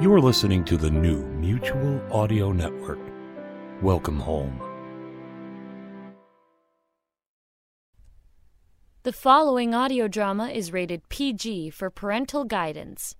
You're listening to the new Mutual Audio Network. Welcome home. The following audio drama is rated PG for parental guidance.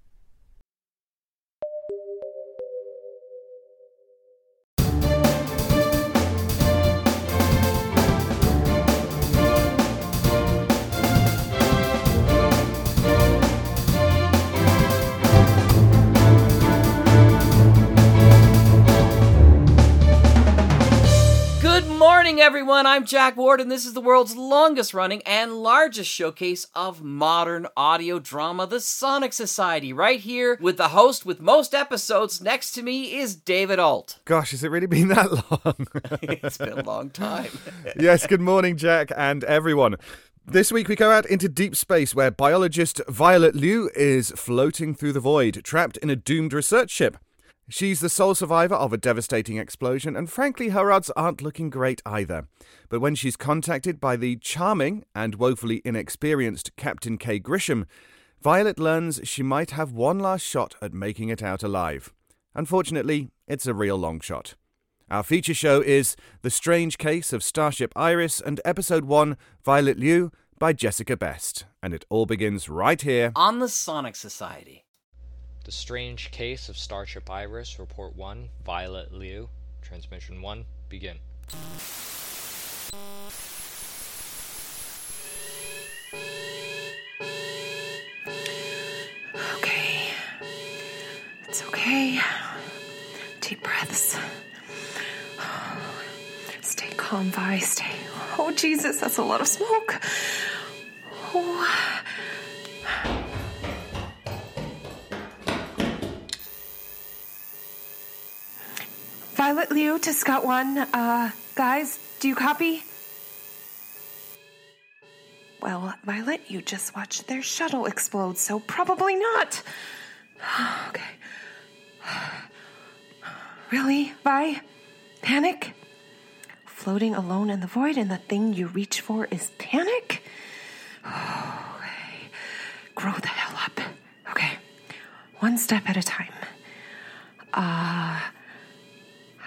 Morning, everyone. I'm Jack Ward, and this is the world's longest running and largest showcase of modern audio drama, The Sonic Society. Right here with the host with most episodes next to me is David Ault. Gosh, has it really been that long? it's been a long time. yes, good morning, Jack, and everyone. This week we go out into deep space where biologist Violet Liu is floating through the void, trapped in a doomed research ship. She's the sole survivor of a devastating explosion, and frankly, her odds aren't looking great either. But when she's contacted by the charming and woefully inexperienced Captain Kay Grisham, Violet learns she might have one last shot at making it out alive. Unfortunately, it's a real long shot. Our feature show is The Strange Case of Starship Iris and Episode 1 Violet Liu by Jessica Best. And it all begins right here. On the Sonic Society. The Strange Case of Starship Iris, Report 1, Violet Liu, Transmission 1, begin. Okay. It's okay. Deep breaths. Stay calm, Vi. Stay. Oh, Jesus, that's a lot of smoke. Oh. Violet Liu to Scott One. Uh, guys, do you copy? Well, Violet, you just watched their shuttle explode, so probably not. okay. Really, Vi? Panic? Floating alone in the void, and the thing you reach for is panic? Okay. Grow the hell up. Okay. One step at a time. Uh,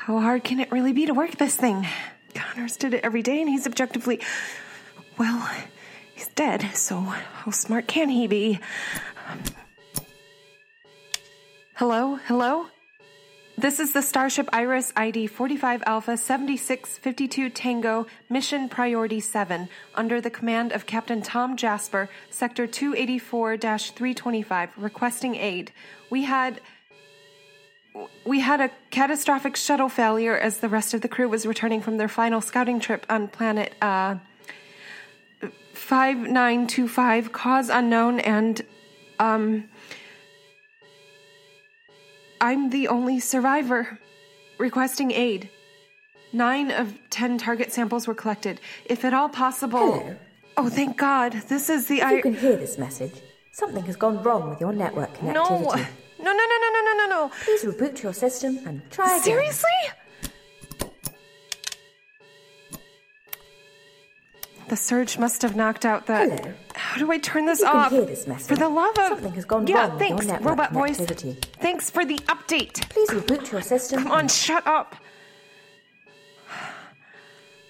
how hard can it really be to work this thing? Connors did it every day, and he's objectively. Well, he's dead, so how smart can he be? Hello? Hello? This is the Starship Iris ID 45 Alpha 7652 Tango, Mission Priority 7, under the command of Captain Tom Jasper, Sector 284 325, requesting aid. We had. We had a catastrophic shuttle failure as the rest of the crew was returning from their final scouting trip on planet, uh. 5925, cause unknown, and. um. I'm the only survivor. Requesting aid. Nine of ten target samples were collected. If at all possible. Hello. Oh, thank God. This is the. If I. you can hear this message, something has gone wrong with your network connectivity. No, no, no, no, no, no, no, no. Please reboot your system and try again. Seriously? The surge must have knocked out the. Hello. How do I turn this you off? can hear this message, For the love of. something has gone yeah, wrong thanks, your network robot voice. Thanks for the update. Please reboot your system. Come on, shut up.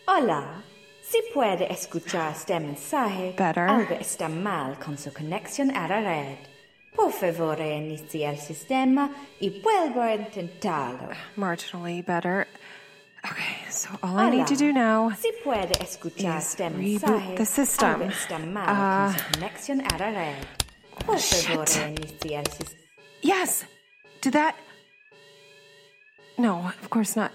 Hola. Si puede escuchar este mensaje, Better. algo está mal con su conexión a la red. Por favor, inicie el sistema y vuelva a intentarlo. Marginally better. Okay, so all I need to do now. Si puede escuchar is este reboot the system. algo está mal Uh, con a la red. Por shit. inicie el sistema. Yes. Did that? No, of course not.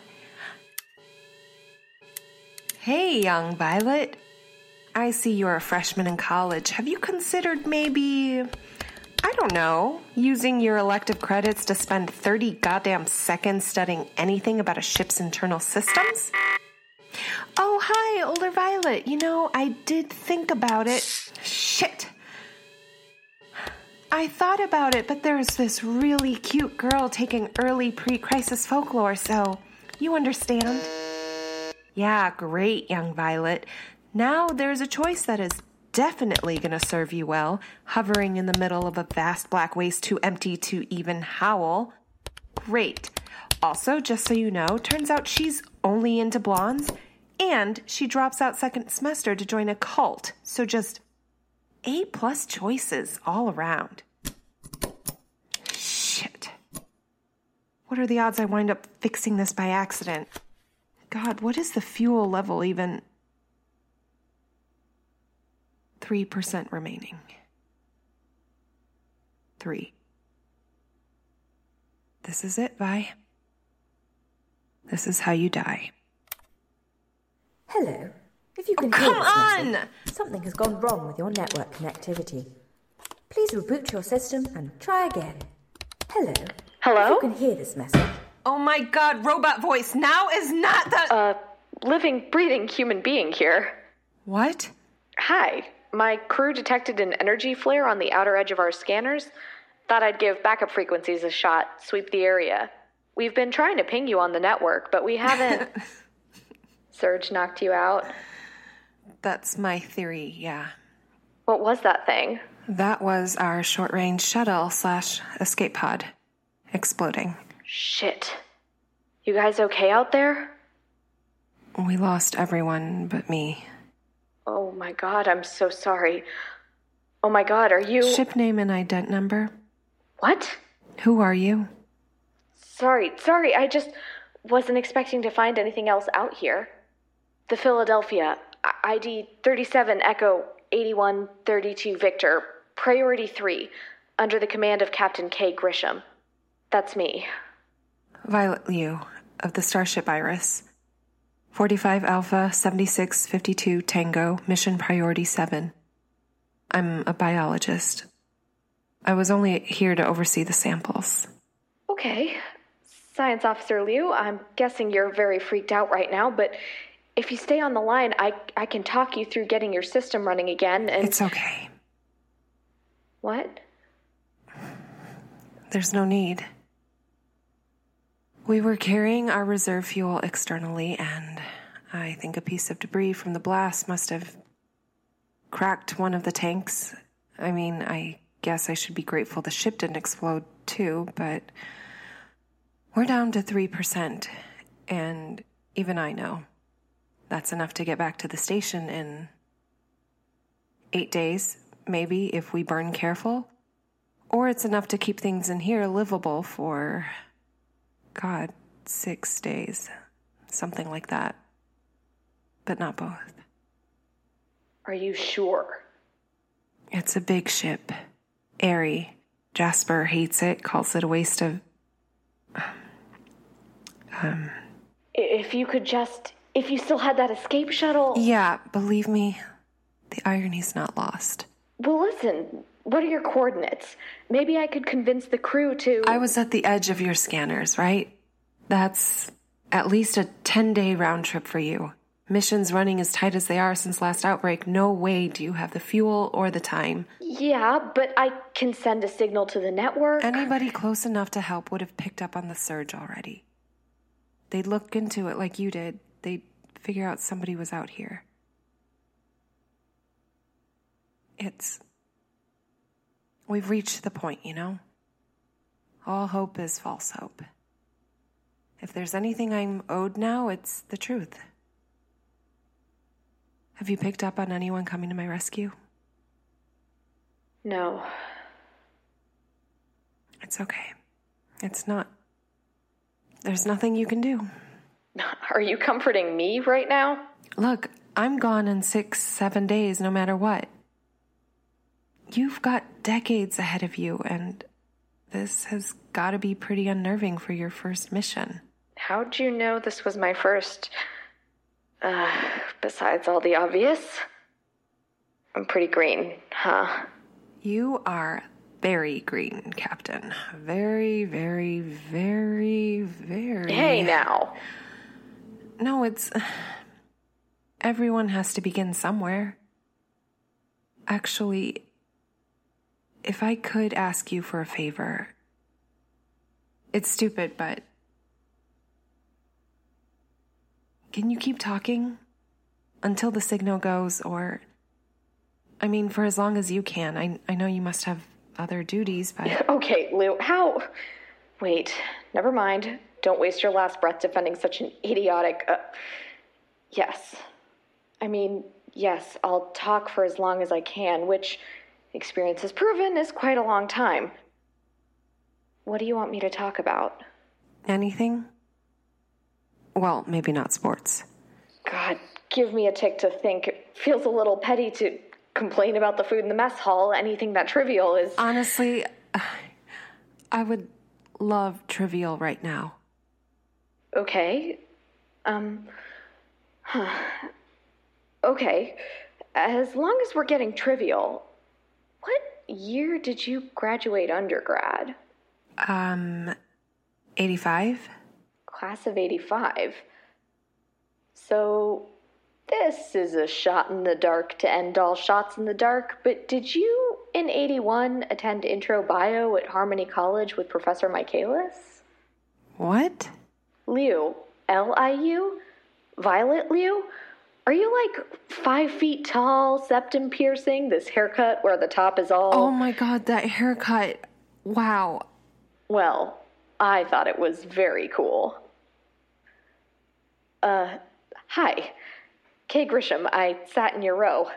Hey, young Violet. I see you're a freshman in college. Have you considered maybe I don't know. Using your elective credits to spend 30 goddamn seconds studying anything about a ship's internal systems? Oh, hi, older Violet. You know, I did think about it. Shit. I thought about it, but there's this really cute girl taking early pre crisis folklore, so you understand. Yeah, great, young Violet. Now there's a choice that is definitely going to serve you well, hovering in the middle of a vast black waste too empty to even howl. Great. Also, just so you know, turns out she's only into blondes, and she drops out second semester to join a cult. So just A plus choices all around. Shit. What are the odds I wind up fixing this by accident? God, what is the fuel level even? 3% remaining. 3. This is it, Vi. This is how you die. Hello. If you can Oh, hear come this message, on! something has gone wrong with your network connectivity. Please reboot your system and try again. Hello. Hello? If you can hear this message, Oh my god, robot voice. Now is not the. Uh, living, breathing human being here. what? Hi. My crew detected an energy flare on the outer edge of our scanners. Thought I'd give backup frequencies a shot, sweep the area. We've been trying to ping you on the network, but we haven't. Surge knocked you out. That's my theory, yeah. What was that thing? That was our short range shuttle slash escape pod exploding. Shit. You guys okay out there? We lost everyone but me. Oh my god, I'm so sorry. Oh my god, are you. Ship name and ident number. What? Who are you? Sorry, sorry, I just wasn't expecting to find anything else out here. The Philadelphia, ID 37 Echo 8132 Victor, Priority 3, under the command of Captain Kay Grisham. That's me. Violet Liu of the Starship Iris. 45 Alpha 7652 Tango, mission priority 7. I'm a biologist. I was only here to oversee the samples. Okay. Science Officer Liu, I'm guessing you're very freaked out right now, but if you stay on the line, I, I can talk you through getting your system running again and. It's okay. What? There's no need. We were carrying our reserve fuel externally, and I think a piece of debris from the blast must have cracked one of the tanks. I mean, I guess I should be grateful the ship didn't explode too, but we're down to 3%, and even I know that's enough to get back to the station in eight days, maybe, if we burn careful. Or it's enough to keep things in here livable for, God, six days. Something like that. But not both. Are you sure? It's a big ship. Airy. Jasper hates it, calls it a waste of. Um, I- If you could just. If you still had that escape shuttle. Yeah, believe me, the irony's not lost. Well, listen, what are your coordinates? Maybe I could convince the crew to. I was at the edge of your scanners, right? That's at least a 10 day round trip for you. Missions running as tight as they are since last outbreak, no way do you have the fuel or the time. Yeah, but I can send a signal to the network. Anybody close enough to help would have picked up on the surge already. They'd look into it like you did. They'd figure out somebody was out here. It's. We've reached the point, you know? All hope is false hope. If there's anything I'm owed now, it's the truth. Have you picked up on anyone coming to my rescue? No. It's okay. It's not. There's nothing you can do. Are you comforting me right now? Look, I'm gone in six, seven days, no matter what. You've got decades ahead of you, and this has got to be pretty unnerving for your first mission. How'd you know this was my first. Uh, besides all the obvious? I'm pretty green, huh? You are very green, Captain. Very, very, very, very. Hey, now. No, it's. Everyone has to begin somewhere. Actually, if I could ask you for a favor, it's stupid, but. Can you keep talking? Until the signal goes, or. I mean, for as long as you can. I, I know you must have other duties, but. Okay, Liu, how. Wait, never mind. Don't waste your last breath defending such an idiotic. Uh... Yes. I mean, yes, I'll talk for as long as I can, which experience has proven is quite a long time. What do you want me to talk about? Anything? Well, maybe not sports. God, give me a tick to think. It feels a little petty to complain about the food in the mess hall. Anything that trivial is. Honestly, I would love trivial right now. Okay. Um. Huh. Okay. As long as we're getting trivial, what year did you graduate undergrad? Um, 85? Class of 85. So, this is a shot in the dark to end all shots in the dark, but did you, in 81, attend intro bio at Harmony College with Professor Michaelis? What? Liu. L I U? Violet Liu? Are you like five feet tall, septum piercing, this haircut where the top is all. Oh my god, that haircut. Wow. Well, I thought it was very cool. Uh, hi. Kay Grisham, I sat in your row.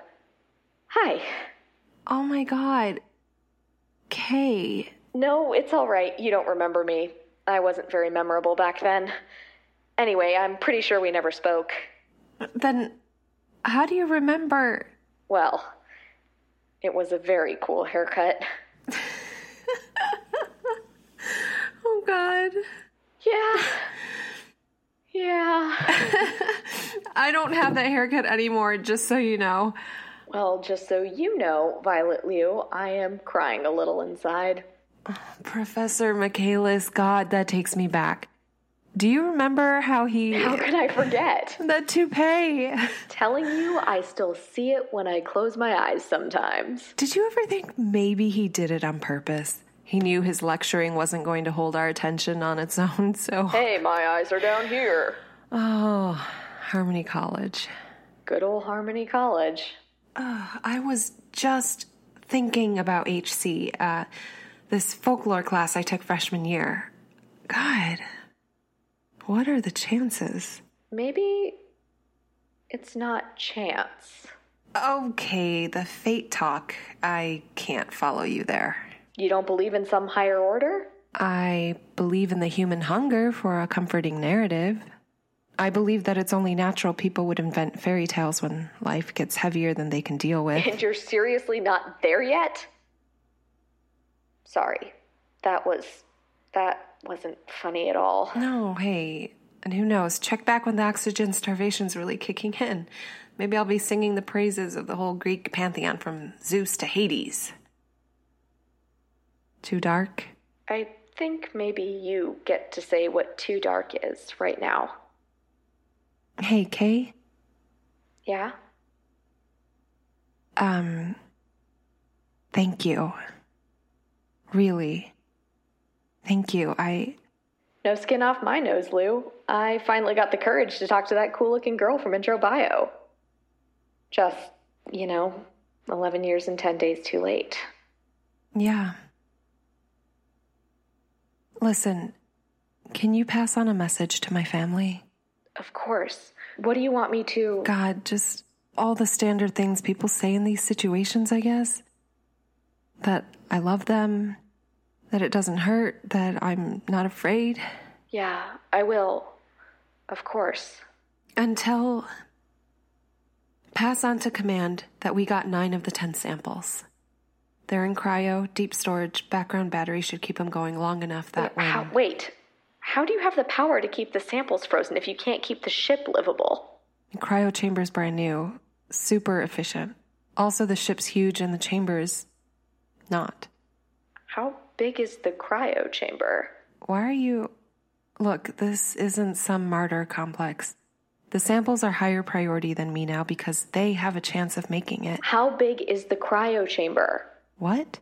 Hi. Oh my god. Kay. No, it's all right. You don't remember me. I wasn't very memorable back then. Anyway, I'm pretty sure we never spoke. Then, how do you remember? Well, it was a very cool haircut. oh, God. Yeah. Yeah. I don't have that haircut anymore, just so you know. Well, just so you know, Violet Liu, I am crying a little inside. Professor Michaelis, God, that takes me back. Do you remember how he. How could I forget? the toupee. Telling you, I still see it when I close my eyes sometimes. Did you ever think maybe he did it on purpose? He knew his lecturing wasn't going to hold our attention on its own, so. Hey, my eyes are down here. Oh, Harmony College. Good old Harmony College. Uh, I was just thinking about HC, uh, this folklore class I took freshman year. God, what are the chances? Maybe it's not chance. Okay, the fate talk. I can't follow you there. You don't believe in some higher order? I believe in the human hunger for a comforting narrative. I believe that it's only natural people would invent fairy tales when life gets heavier than they can deal with. And you're seriously not there yet? Sorry. That was. that wasn't funny at all. No, hey, and who knows? Check back when the oxygen starvation's really kicking in. Maybe I'll be singing the praises of the whole Greek pantheon from Zeus to Hades. Too dark? I think maybe you get to say what too dark is right now. Hey, Kay? Yeah? Um, thank you. Really. Thank you. I. No skin off my nose, Liu. I finally got the courage to talk to that cool looking girl from Intro Bio. Just, you know, 11 years and 10 days too late. Yeah. Listen, can you pass on a message to my family? Of course. What do you want me to? God, just all the standard things people say in these situations, I guess. That I love them, that it doesn't hurt, that I'm not afraid. Yeah, I will. Of course. Until. Pass on to command that we got nine of the ten samples. They're in cryo, deep storage, background battery should keep them going long enough that wait, how, wait, how do you have the power to keep the samples frozen if you can't keep the ship livable? The cryo chamber's brand new, super efficient. Also, the ship's huge and the chamber's not. How big is the cryo chamber? Why are you. Look, this isn't some martyr complex. The samples are higher priority than me now because they have a chance of making it. How big is the cryo chamber? What?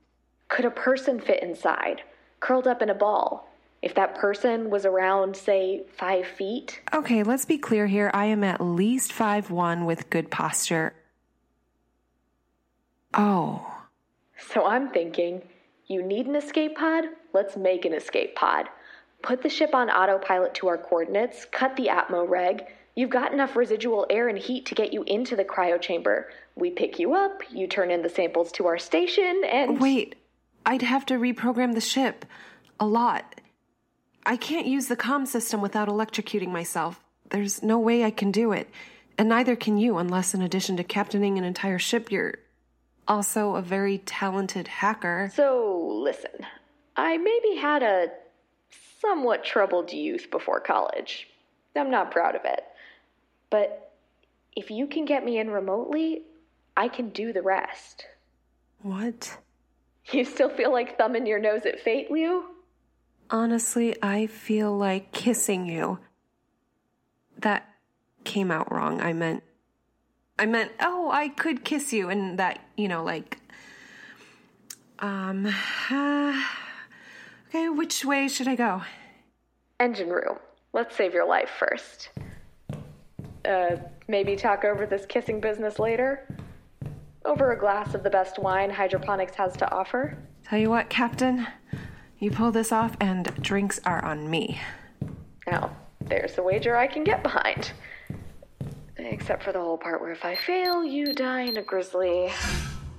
Could a person fit inside, curled up in a ball? If that person was around, say, five feet? Okay, let's be clear here. I am at least five one with good posture. Oh. So I'm thinking, you need an escape pod? Let's make an escape pod. Put the ship on autopilot to our coordinates, cut the Atmo reg. You've got enough residual air and heat to get you into the cryo chamber. We pick you up, you turn in the samples to our station, and. Wait, I'd have to reprogram the ship. A lot. I can't use the comm system without electrocuting myself. There's no way I can do it. And neither can you, unless, in addition to captaining an entire ship, you're also a very talented hacker. So, listen, I maybe had a somewhat troubled youth before college. I'm not proud of it. But if you can get me in remotely, I can do the rest. What? You still feel like thumbing your nose at fate, Liu? Honestly, I feel like kissing you. That came out wrong. I meant. I meant, oh, I could kiss you, and that, you know, like. Um. Uh, okay, which way should I go? Engine room. Let's save your life first. Uh, maybe talk over this kissing business later? Over a glass of the best wine hydroponics has to offer? Tell you what, Captain, you pull this off, and drinks are on me. Now, there's the wager I can get behind. Except for the whole part where if I fail, you die in a grisly.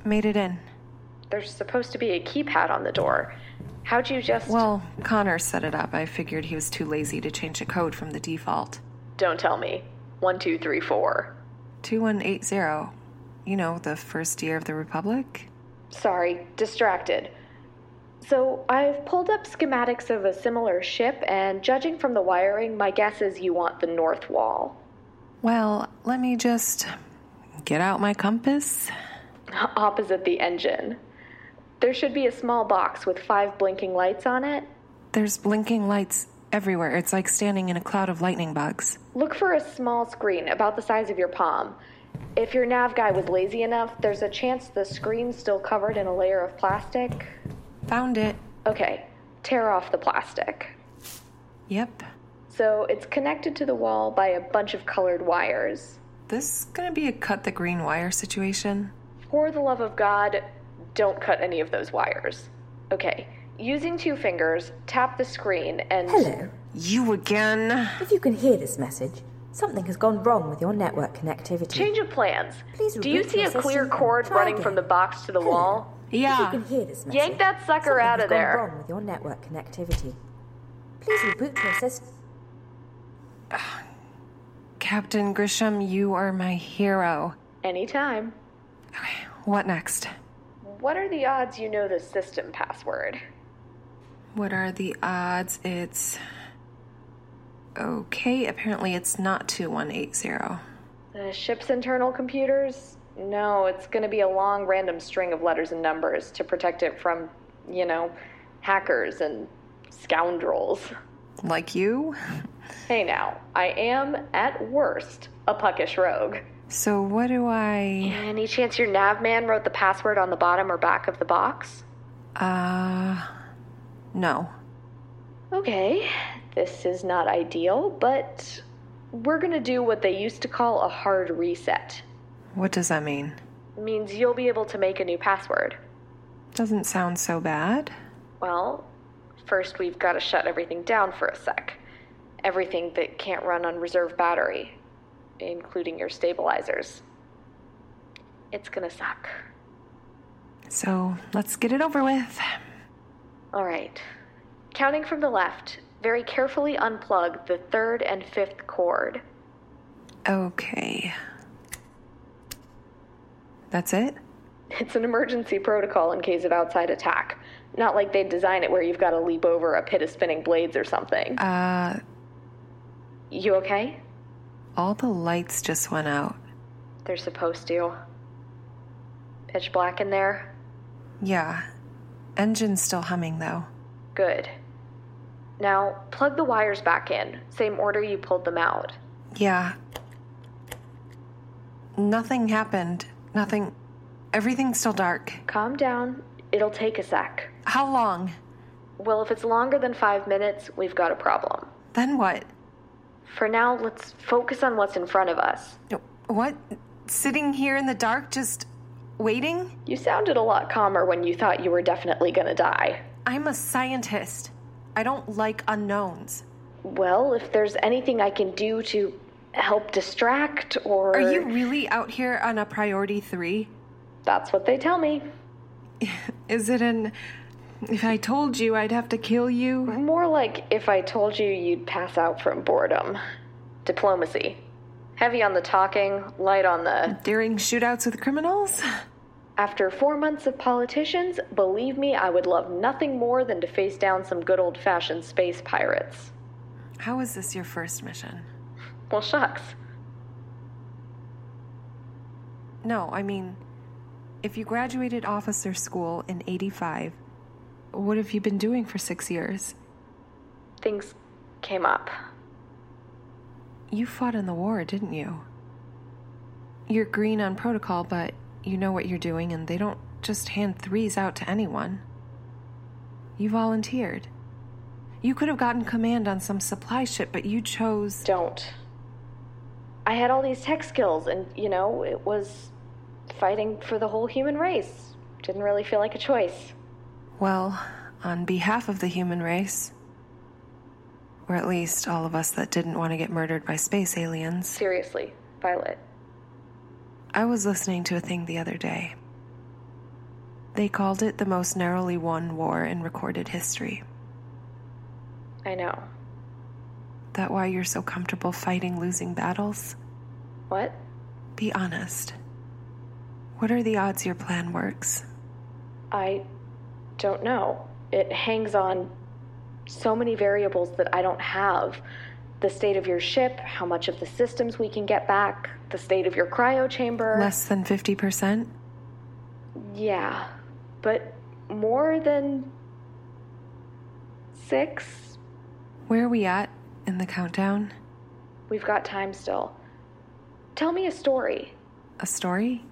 Made it in. There's supposed to be a keypad on the door. How'd you just. Well, Connor set it up. I figured he was too lazy to change the code from the default. Don't tell me. One, two, three, four. 2180. You know, the first year of the Republic? Sorry, distracted. So, I've pulled up schematics of a similar ship, and judging from the wiring, my guess is you want the north wall. Well, let me just get out my compass. Opposite the engine. There should be a small box with five blinking lights on it. There's blinking lights everywhere. It's like standing in a cloud of lightning bugs. Look for a small screen about the size of your palm. If your nav guy was lazy enough, there's a chance the screen's still covered in a layer of plastic. Found it. Okay, tear off the plastic. Yep. So it's connected to the wall by a bunch of colored wires. This gonna be a cut the green wire situation? For the love of God, don't cut any of those wires. Okay, using two fingers, tap the screen and. Hello. You again? If you can hear this message, something has gone wrong with your network connectivity. Change of plans. Please Do you see a clear cord running again. from the box to the Hello. wall? Yeah. If you can hear this message, Yank that sucker something out has of gone there. wrong with your network connectivity. Please reboot your system. Captain Grisham, you are my hero. Anytime. Okay, what next? What are the odds you know the system password? What are the odds it's. Okay, apparently it's not 2180. The ship's internal computers? No, it's going to be a long random string of letters and numbers to protect it from, you know, hackers and scoundrels. Like you? Hey now, I am, at worst, a puckish rogue. So what do I. Any chance your nav man wrote the password on the bottom or back of the box? Uh. No. Okay, this is not ideal, but we're gonna do what they used to call a hard reset. What does that mean? It means you'll be able to make a new password. Doesn't sound so bad. Well, first we've got to shut everything down for a sec. Everything that can't run on reserve battery, including your stabilizers. It's gonna suck. So let's get it over with. All right. Counting from the left, very carefully unplug the third and fifth cord. Okay. That's it? It's an emergency protocol in case of outside attack. Not like they'd design it where you've got to leap over a pit of spinning blades or something. Uh, You okay? all the lights just went out. They're supposed to. Pitch black in there. Yeah. Engine's still humming, though. Good. Now, plug the wires back in, same order you pulled them out. Yeah. Nothing happened. Nothing. Everything's still dark. Calm down. It'll take a sec. How long? Well, if it's longer than five minutes, we've got a problem. Then what? For now, let's focus on what's in front of us. What? Sitting here in the dark, just waiting? You sounded a lot calmer when you thought you were definitely gonna die. I'm a scientist. I don't like unknowns. Well, if there's anything I can do to help distract or. Are you really out here on a priority three? That's what they tell me. Is it an. If I told you, I'd have to kill you? More like if I told you you'd pass out from boredom. Diplomacy. Heavy on the talking, light on the. During shootouts with criminals? After four months of politicians, believe me, I would love nothing more than to face down some good old fashioned space pirates. How is this your first mission? Well, shucks. No, I mean, if you graduated officer school in 85, what have you been doing for six years? Things came up. You fought in the war, didn't you? You're green on protocol, but you know what you're doing, and they don't just hand threes out to anyone. You volunteered. You could have gotten command on some supply ship, but you chose. Don't. I had all these tech skills, and, you know, it was fighting for the whole human race. Didn't really feel like a choice. Well, on behalf of the human race, or at least all of us that didn't want to get murdered by space aliens. Seriously, Violet. I was listening to a thing the other day. They called it the most narrowly won war in recorded history. I know. That why you're so comfortable fighting losing battles? What? Be honest. What are the odds your plan works? I don't know. It hangs on so many variables that I don't have. The state of your ship, how much of the systems we can get back, the state of your cryo chamber. Less than 50%? Yeah, but more than six? Where are we at in the countdown? We've got time still. Tell me a story. A story?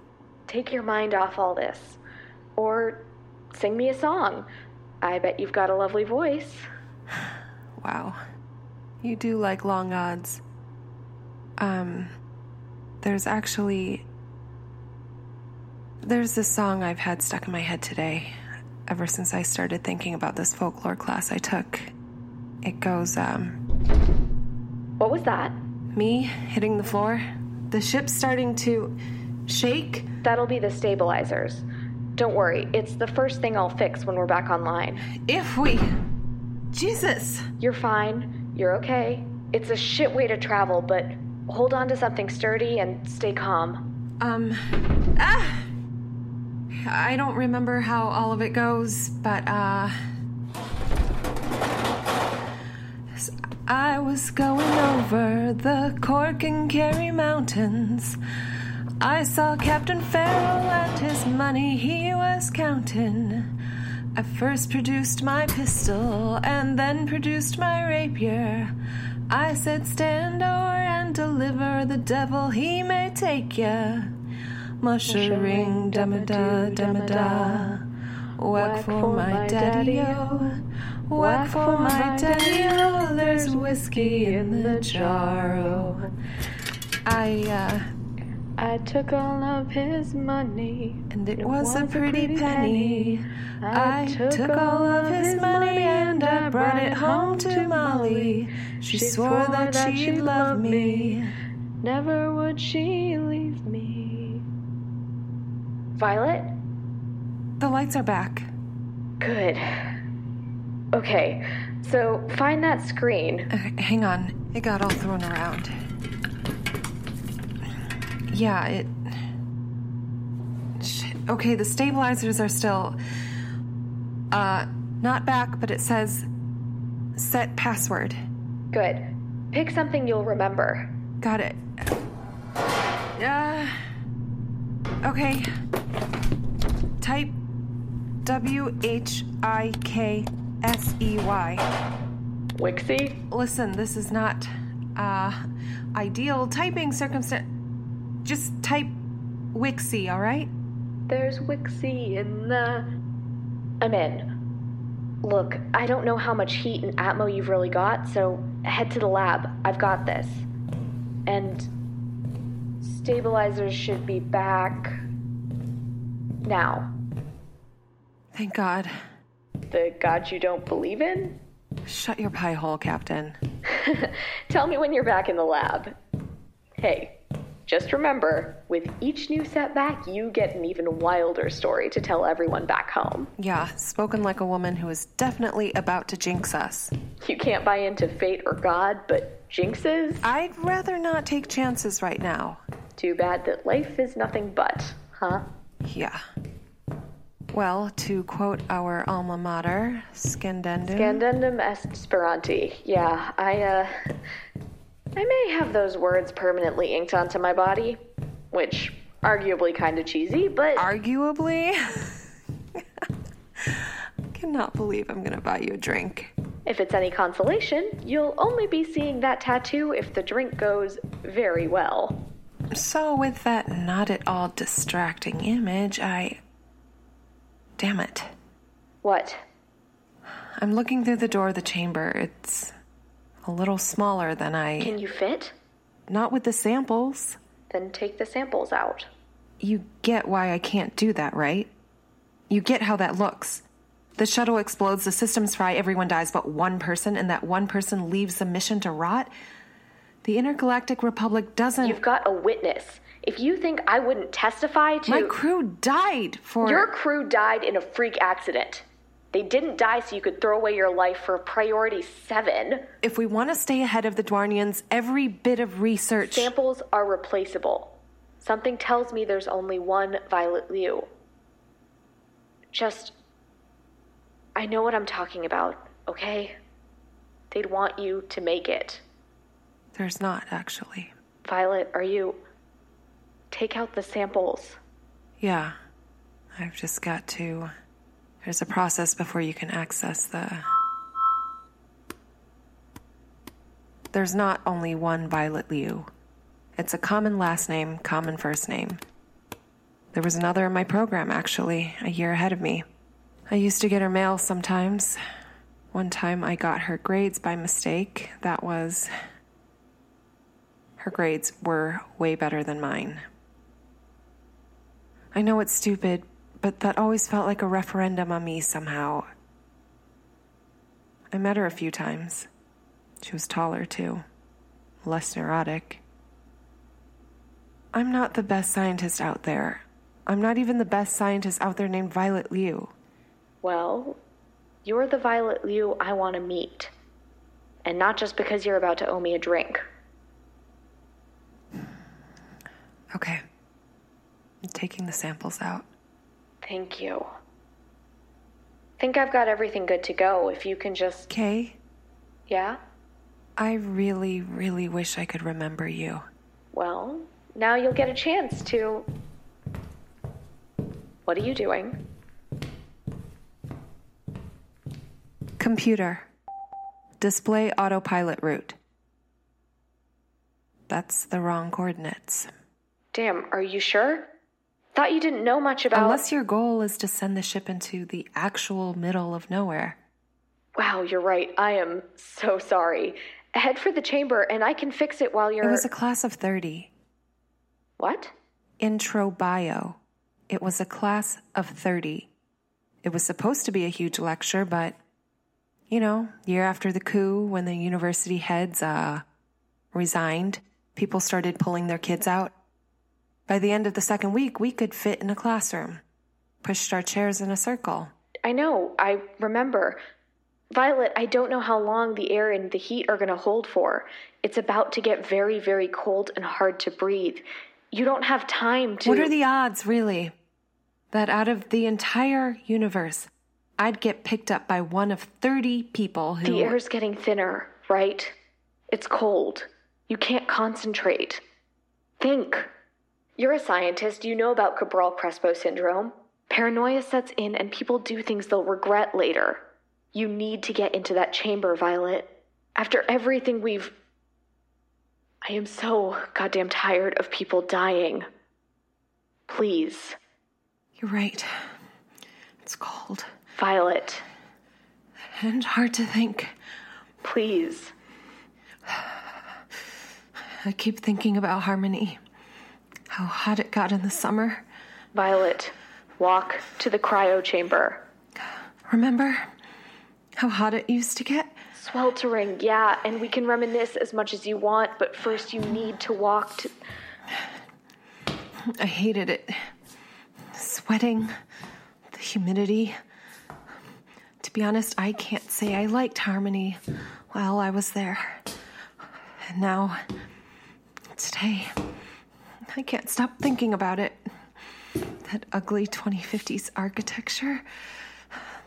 Take your mind off all this. Or sing me a song. I bet you've got a lovely voice. Wow. You do like long odds. Um, there's actually. There's this song I've had stuck in my head today, ever since I started thinking about this folklore class I took. It goes, um. What was that? Me hitting the floor. The ship's starting to shake. That'll be the stabilizers. Don't worry, it's the first thing I'll fix when we're back online. If we. Jesus! You're fine. You're okay. It's a shit way to travel, but hold on to something sturdy and stay calm. Um. Ah! I don't remember how all of it goes, but, uh. I was going over the Cork and Kerry Mountains. I saw Captain Farrell and his money he was counting. I first produced my pistol and then produced my rapier. I said, Stand o'er and deliver the devil, he may take ya. Mushering, dumma-da, dumma-da. Whack for my daddy-o. Whack for my daddy-o. There's whiskey in the jar-o. I, uh, I took all of his money, and it, was, a pretty penny. I took all of his money and I brought it home to Molly. She swore that she'd love me. Never would she leave me. Violet? The lights are back. Good. Okay, so find that screen. Uh, hang on, it got all thrown around. Yeah, it. Shit. Okay, the stabilizers are still. Uh, not back, but it says set password. Good. Pick something you'll remember. Got it. Uh. Okay. Type W H I K S E Y. Wixie? Listen, this is not uh ideal typing circumstance. Just type Wixie, all right? There's Wixie in the. I'm in. Look, I don't know how much heat and atmo you've really got, so head to the lab. I've got this. And stabilizers should be back now. Thank God. The god you don't believe in? Shut your pie hole, Captain. Tell me when you're back in the lab. Hey, just remember, with each new setback, you get an even wilder story to tell everyone back home. Yeah, spoken like a woman who is definitely about to jinx us. You can't buy into fate or God, but jinxes? I'd rather not take chances right now. Too bad that life is nothing but, huh? Yeah. Well, to quote our alma mater, Scandendum. Scandendum est speranti. Yeah, I, uh. I may have those words permanently inked onto my body, which arguably kind of cheesy, but Arguably? cannot believe I'm gonna buy you a drink. if it's any consolation, you'll only be seeing that tattoo if the drink goes very well. So, with that not at all distracting image, I. Damn it. What? I'm looking through the door of the chamber. It's a little smaller than I. Can you fit? Not with the samples. Then take the samples out. You get why I can't do that, right? You get how that looks. The shuttle explodes, the systems fry, everyone dies but one person, and that one person leaves the mission to rot? The Intergalactic Republic doesn't. You've got a witness. If you think I wouldn't testify to. My crew died for. Your crew died in a freak accident. They didn't die so you could throw away your life for priority seven. If we want to stay ahead of the Dwarnians, every bit of research. Samples are replaceable. Something tells me there's only one Violet Liu. Just. I know what I'm talking about, okay? They'd want you to make it. There's not, actually. Violet, are you. Take out the samples. Yeah. I've just got to. There's a process before you can access the. There's not only one Violet Liu. It's a common last name, common first name. There was another in my program, actually, a year ahead of me. I used to get her mail sometimes. One time I got her grades by mistake. That was. Her grades were way better than mine. I know it's stupid, but that always felt like a referendum on me somehow. I met her a few times. She was taller, too, less neurotic. I'm not the best scientist out there. I'm not even the best scientist out there named Violet Liu. Well, you're the Violet Liu I want to meet. And not just because you're about to owe me a drink. Okay. I'm taking the samples out. Thank you. Think I've got everything good to go if you can just. Kay, Yeah? I really, really wish I could remember you. Well, now you'll get a chance to. What are you doing? Computer. Display autopilot route. That's the wrong coordinates. Damn, are you sure? Thought you didn't know much about. Unless your goal is to send the ship into the actual middle of nowhere. Wow, you're right. I am so sorry. Head for the chamber and I can fix it while you're. It was a class of 30. What? Intro bio. It was a class of 30. It was supposed to be a huge lecture, but, you know, year after the coup, when the university heads, uh, resigned, people started pulling their kids out. By the end of the second week, we could fit in a classroom, pushed our chairs in a circle. I know, I remember. Violet, I don't know how long the air and the heat are going to hold for. It's about to get very, very cold and hard to breathe. You don't have time to. What are the odds, really, that out of the entire universe, I'd get picked up by one of 30 people who. The air's getting thinner, right? It's cold. You can't concentrate. Think. You're a scientist. You know about Cabral Crespo syndrome. Paranoia sets in and people do things they'll regret later. You need to get into that chamber, Violet. After everything we've. I am so goddamn tired of people dying. Please. You're right. It's cold. Violet. And hard to think. Please. I keep thinking about Harmony. How hot it got in the summer. Violet, walk to the cryo chamber. Remember how hot it used to get? Sweltering, yeah, and we can reminisce as much as you want, but first you need to walk to. I hated it. Sweating, the humidity. To be honest, I can't say I liked Harmony while I was there. And now, today, I can't stop thinking about it. That ugly 2050s architecture.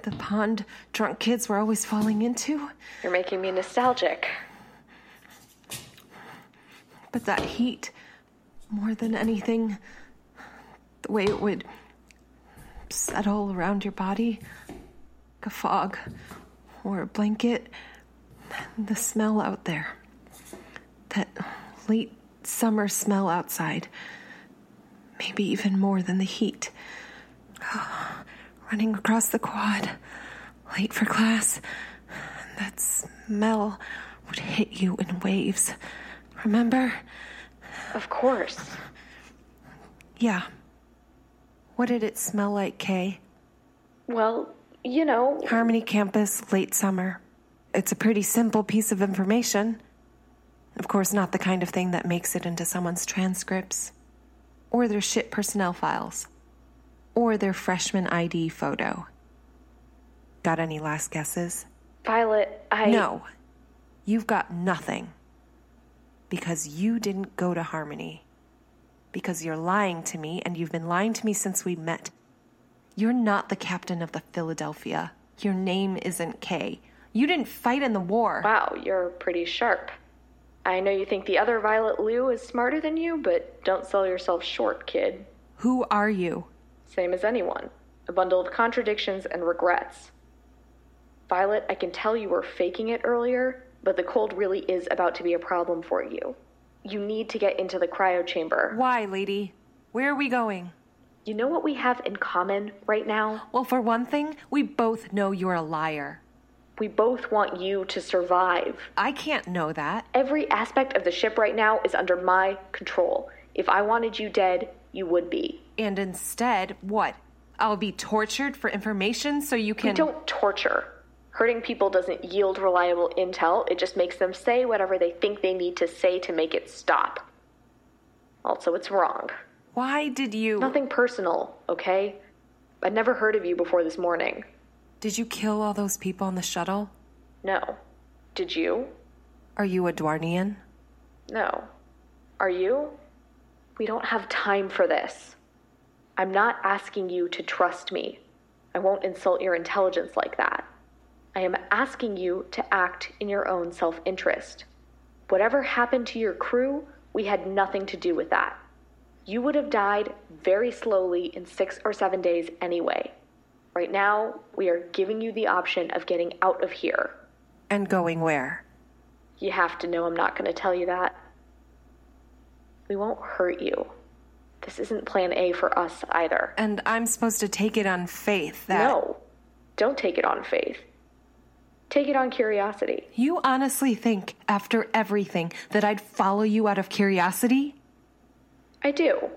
The pond drunk kids were always falling into. You're making me nostalgic. But that heat, more than anything, the way it would settle around your body, like a fog or a blanket, the smell out there. That late summer smell outside. Maybe even more than the heat. Running across the quad, late for class. That smell would hit you in waves. Remember? Of course. Yeah. What did it smell like, Kay? Well, you know. Harmony campus, late summer. It's a pretty simple piece of information. Of course, not the kind of thing that makes it into someone's transcripts, or their shit personnel files, or their freshman ID photo. Got any last guesses? Violet, I. No. You've got nothing. Because you didn't go to Harmony. Because you're lying to me, and you've been lying to me since we met. You're not the captain of the Philadelphia. Your name isn't Kay. You didn't fight in the war. Wow, you're pretty sharp. I know you think the other Violet Liu is smarter than you, but don't sell yourself short, kid. Who are you? Same as anyone. A bundle of contradictions and regrets. Violet, I can tell you were faking it earlier, but the cold really is about to be a problem for you. You need to get into the cryo chamber. Why, lady? Where are we going? You know what we have in common right now? Well, for one thing, we both know you're a liar. We both want you to survive. I can't know that. Every aspect of the ship right now is under my control. If I wanted you dead, you would be. And instead, what? I'll be tortured for information so you can. We don't torture. Hurting people doesn't yield reliable intel, it just makes them say whatever they think they need to say to make it stop. Also, it's wrong. Why did you. Nothing personal, okay? I'd never heard of you before this morning. Did you kill all those people on the shuttle? No. Did you? Are you a Dwarnian? No. Are you? We don't have time for this. I'm not asking you to trust me. I won't insult your intelligence like that. I am asking you to act in your own self interest. Whatever happened to your crew, we had nothing to do with that. You would have died very slowly in six or seven days anyway. Right now, we are giving you the option of getting out of here. And going where? You have to know I'm not going to tell you that. We won't hurt you. This isn't plan A for us either. And I'm supposed to take it on faith that. No. Don't take it on faith. Take it on curiosity. You honestly think, after everything, that I'd follow you out of curiosity? I do.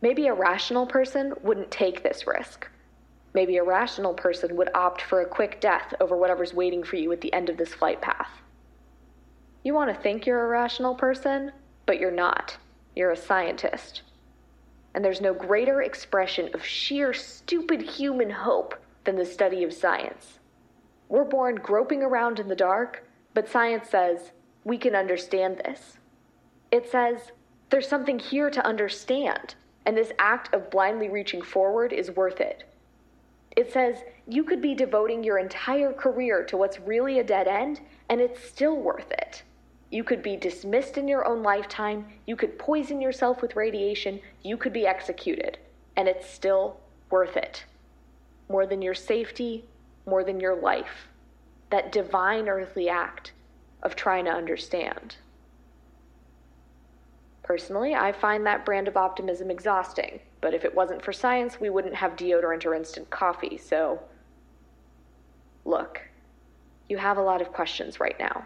Maybe a rational person wouldn't take this risk. Maybe a rational person would opt for a quick death over whatever's waiting for you at the end of this flight path. You want to think you're a rational person, but you're not. You're a scientist. And there's no greater expression of sheer stupid human hope than the study of science. We're born groping around in the dark, but science says we can understand this. It says there's something here to understand, and this act of blindly reaching forward is worth it. It says you could be devoting your entire career to what's really a dead end, and it's still worth it. You could be dismissed in your own lifetime, you could poison yourself with radiation, you could be executed, and it's still worth it. More than your safety, more than your life. That divine earthly act of trying to understand. Personally, I find that brand of optimism exhausting, but if it wasn't for science, we wouldn't have deodorant or instant coffee, so. Look, you have a lot of questions right now.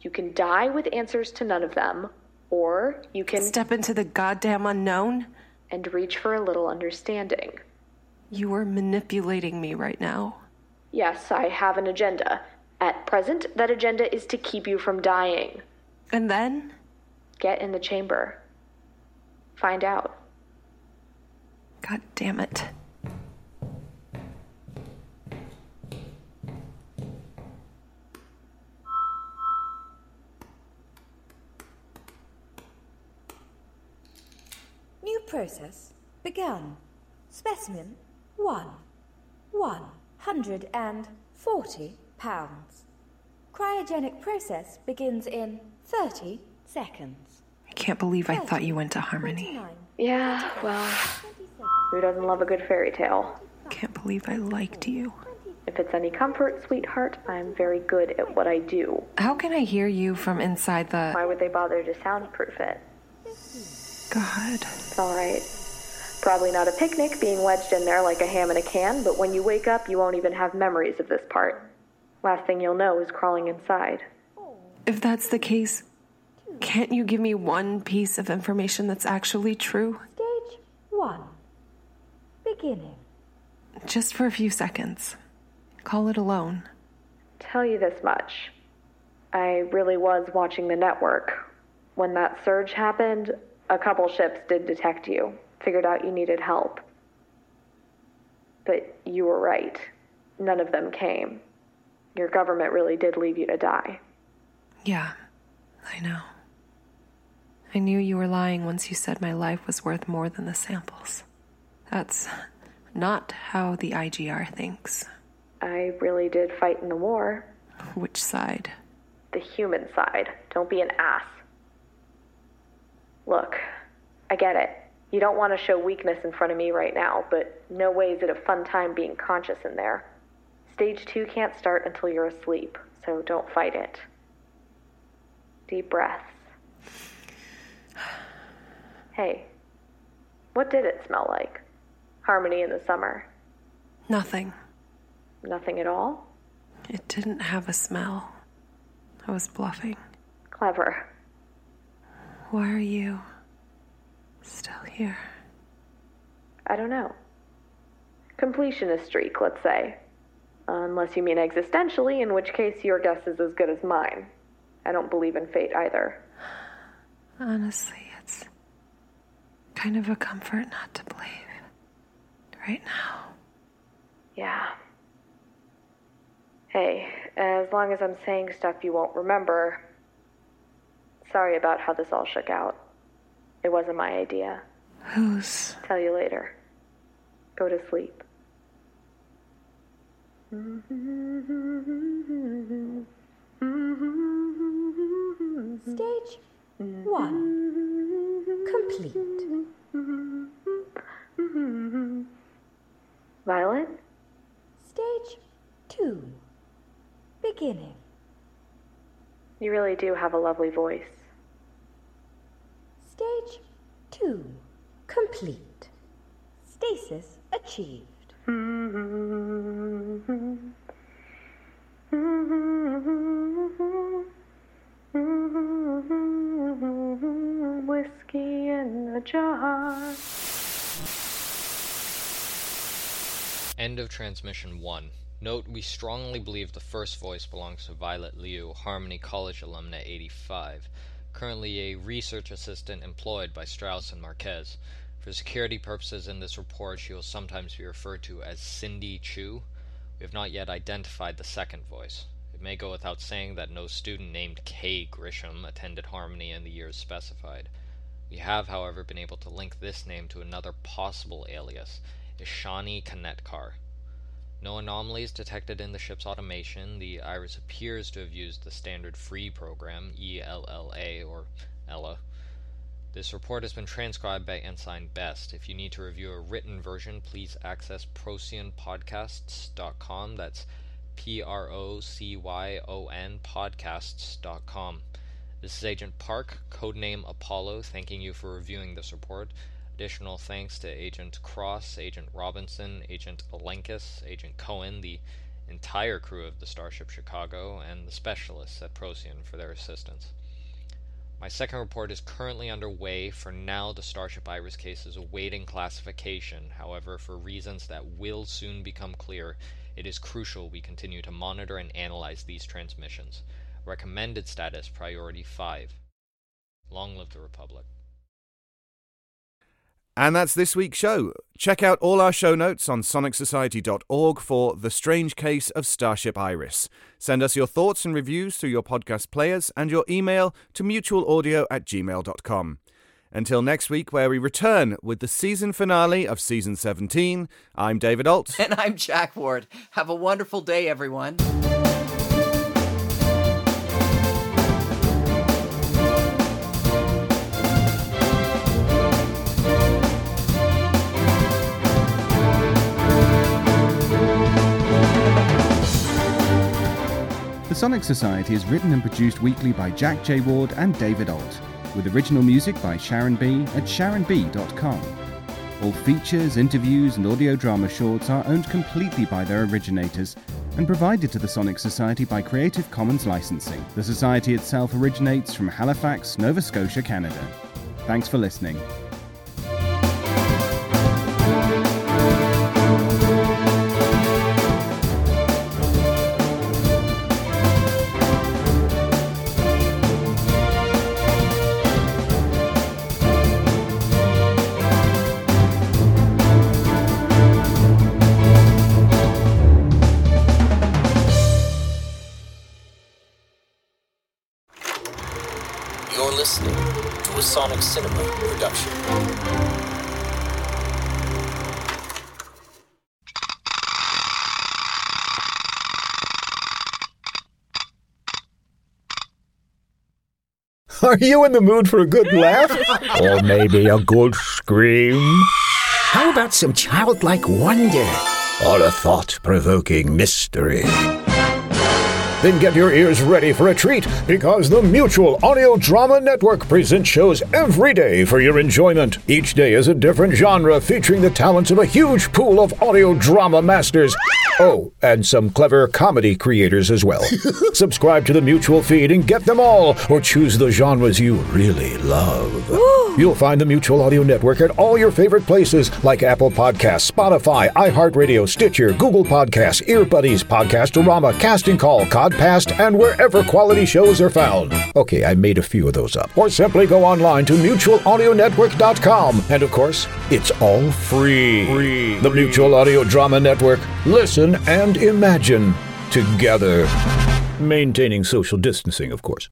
You can die with answers to none of them, or you can Step into the goddamn unknown? and reach for a little understanding. You are manipulating me right now. Yes, I have an agenda. At present, that agenda is to keep you from dying. And then? Get in the chamber. Find out. God damn it. New process begun. Specimen 1. 140 pounds. Cryogenic process begins in 30 seconds. I can't believe I thought you went to Harmony. Yeah, well, who doesn't love a good fairy tale? I can't believe I liked you. If it's any comfort, sweetheart, I'm very good at what I do. How can I hear you from inside the. Why would they bother to soundproof it? God. It's alright. Probably not a picnic being wedged in there like a ham in a can, but when you wake up, you won't even have memories of this part. Last thing you'll know is crawling inside. If that's the case, can't you give me one piece of information that's actually true? Stage 1. Beginning. Just for a few seconds. Call it alone. Tell you this much. I really was watching the network. When that surge happened, a couple ships did detect you, figured out you needed help. But you were right. None of them came. Your government really did leave you to die. Yeah, I know. I knew you were lying once you said my life was worth more than the samples. That's not how the IGR thinks. I really did fight in the war. Which side? The human side. Don't be an ass. Look, I get it. You don't want to show weakness in front of me right now, but no way is it a fun time being conscious in there. Stage two can't start until you're asleep, so don't fight it. Deep breaths. Hey, what did it smell like? Harmony in the summer. Nothing. Nothing at all? It didn't have a smell. I was bluffing. Clever. Why are you still here? I don't know. Completionist streak, let's say. Unless you mean existentially, in which case your guess is as good as mine. I don't believe in fate either. Honestly, it's kind of a comfort not to believe. Right now. Yeah. Hey, as long as I'm saying stuff you won't remember, sorry about how this all shook out. It wasn't my idea. Whose? Tell you later. Go to sleep. Stage 1. Complete. Violet? Stage 2. Beginning. You really do have a lovely voice. Stage 2. Complete. Stasis achieved. Mm-hmm. Whiskey in the jar. End of transmission 1. Note, we strongly believe the first voice belongs to Violet Liu, Harmony College alumna 85, currently a research assistant employed by Strauss and Marquez. For security purposes in this report, she will sometimes be referred to as Cindy Chu. We have not yet identified the second voice. It may go without saying that no student named K. Grisham attended Harmony in the years specified. We have, however, been able to link this name to another possible alias, Ishani Kanetkar. No anomalies detected in the ship's automation. The Iris appears to have used the standard free program, ELLA or ELA. This report has been transcribed by Ensign Best. If you need to review a written version, please access procyonpodcasts.com. That's P R O C Y O N podcasts.com. This is Agent Park, codename Apollo, thanking you for reviewing this report. Additional thanks to Agent Cross, Agent Robinson, Agent Alenkus, Agent Cohen, the entire crew of the Starship Chicago, and the specialists at Procyon for their assistance. My second report is currently underway. For now, the Starship Iris case is awaiting classification. However, for reasons that will soon become clear, it is crucial we continue to monitor and analyze these transmissions. Recommended status Priority 5. Long live the Republic. And that's this week's show. Check out all our show notes on sonicsociety.org for The Strange Case of Starship Iris. Send us your thoughts and reviews through your podcast players and your email to mutualaudio at gmail.com. Until next week, where we return with the season finale of season 17, I'm David Ault. And I'm Jack Ward. Have a wonderful day, everyone. The Sonic Society is written and produced weekly by Jack J. Ward and David Ault, with original music by Sharon B. at sharonb.com. All features, interviews, and audio drama shorts are owned completely by their originators and provided to the Sonic Society by Creative Commons licensing. The Society itself originates from Halifax, Nova Scotia, Canada. Thanks for listening. Listening to a Sonic Cinema production. Are you in the mood for a good laugh? or maybe a good scream? How about some childlike wonder? Or a thought provoking mystery? Then get your ears ready for a treat because the Mutual Audio Drama Network presents shows every day for your enjoyment. Each day is a different genre featuring the talents of a huge pool of audio drama masters. Oh, and some clever comedy creators as well. Subscribe to the Mutual feed and get them all, or choose the genres you really love. You'll find the Mutual Audio Network at all your favorite places like Apple Podcasts, Spotify, iHeartRadio, Stitcher, Google Podcasts, Earbuddies, Podcastorama, Casting Call, Codcast, and wherever quality shows are found. Okay, I made a few of those up. Or simply go online to mutualaudionetwork.com. And of course, it's all free. Free. The Mutual Audio Drama Network. Listen and imagine together. Maintaining social distancing, of course.